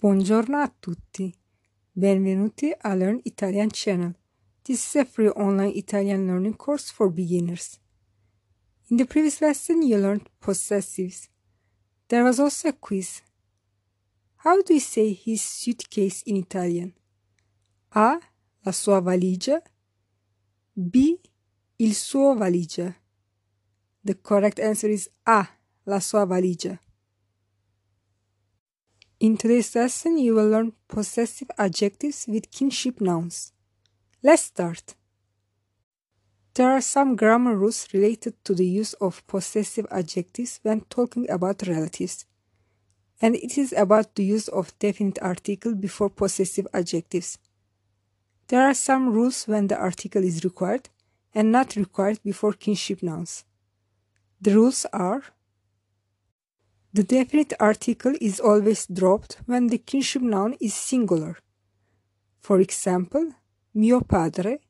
Buongiorno a tutti. Benvenuti a Learn Italian channel. This is a free online Italian learning course for beginners. In the previous lesson, you learned possessives. There was also a quiz. How do you say his suitcase in Italian? A. La sua valigia. B. Il suo valigia. The correct answer is A. La sua valigia. In today's lesson, you will learn possessive adjectives with kinship nouns. Let's start. There are some grammar rules related to the use of possessive adjectives when talking about relatives, and it is about the use of definite article before possessive adjectives. There are some rules when the article is required and not required before kinship nouns. The rules are the definite article is always dropped when the kinship noun is singular. For example, mio padre,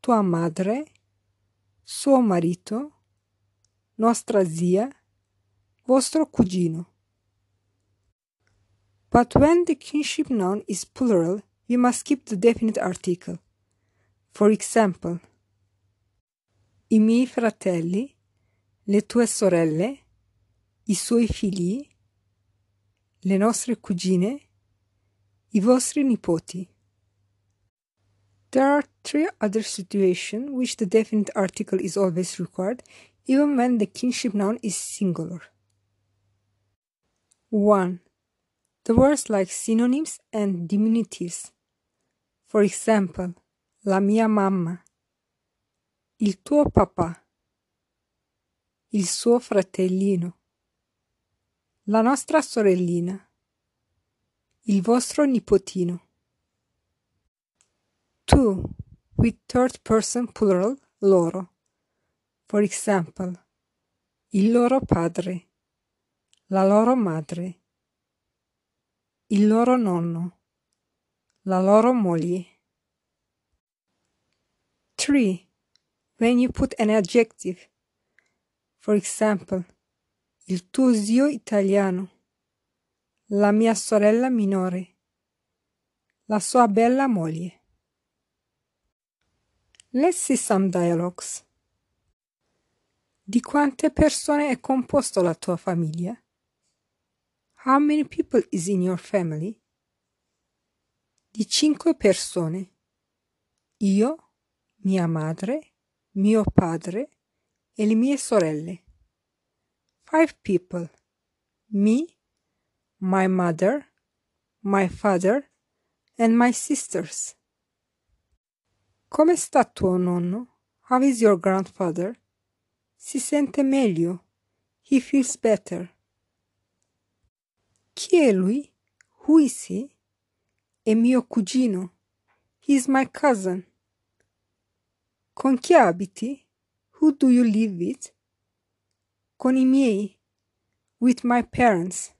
tua madre, suo marito, nostra zia, vostro cugino. But when the kinship noun is plural, we must keep the definite article. For example, i miei fratelli, le tue sorelle, i suoi figli, le nostre cugine, i vostri nipoti. There are three other situations which the definite article is always required, even when the kinship noun is singular. 1. The words like synonyms and diminutives. For example, la mia mamma, il tuo papà, il suo fratellino. La nostra sorellina. Il vostro nipotino. 2. With third person plural loro. For example, il loro padre, la loro madre, il loro nonno, la loro moglie. 3. When you put an adjective. For example, il tuo zio italiano, la mia sorella minore, la sua bella moglie. Let's see some dialogues. Di quante persone è composto la tua famiglia? How many people is in your family? Di cinque persone. Io, mia madre, mio padre e le mie sorelle five people me, my mother, my father, and my sisters. Come sta tuo nonno? How is your grandfather? Si sente meglio. He feels better. Chi è lui? Who is he? È mio cugino. He is my cousin. Con chi abiti? Who do you live with? Con i miei, with my parents.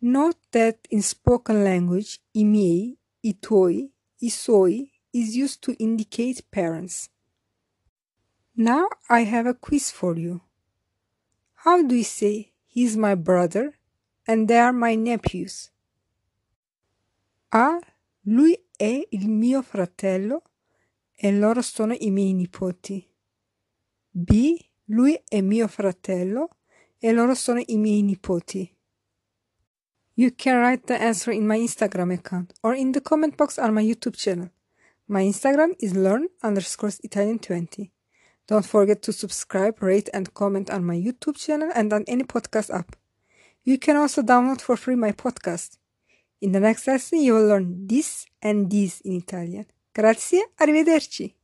Note that in spoken language, i miei, i tuoi, i suoi is used to indicate parents. Now I have a quiz for you. How do you say he's my brother and they are my nephews? A. Lui è il mio fratello e loro sono i miei nipoti. B. Lui è mio fratello e loro sono i miei nipoti. You can write the answer in my Instagram account or in the comment box on my YouTube channel. My Instagram is learn underscore Italian 20. Don't forget to subscribe, rate, and comment on my YouTube channel and on any podcast app. You can also download for free my podcast. In the next lesson, you will learn this and this in Italian. Grazie, arrivederci.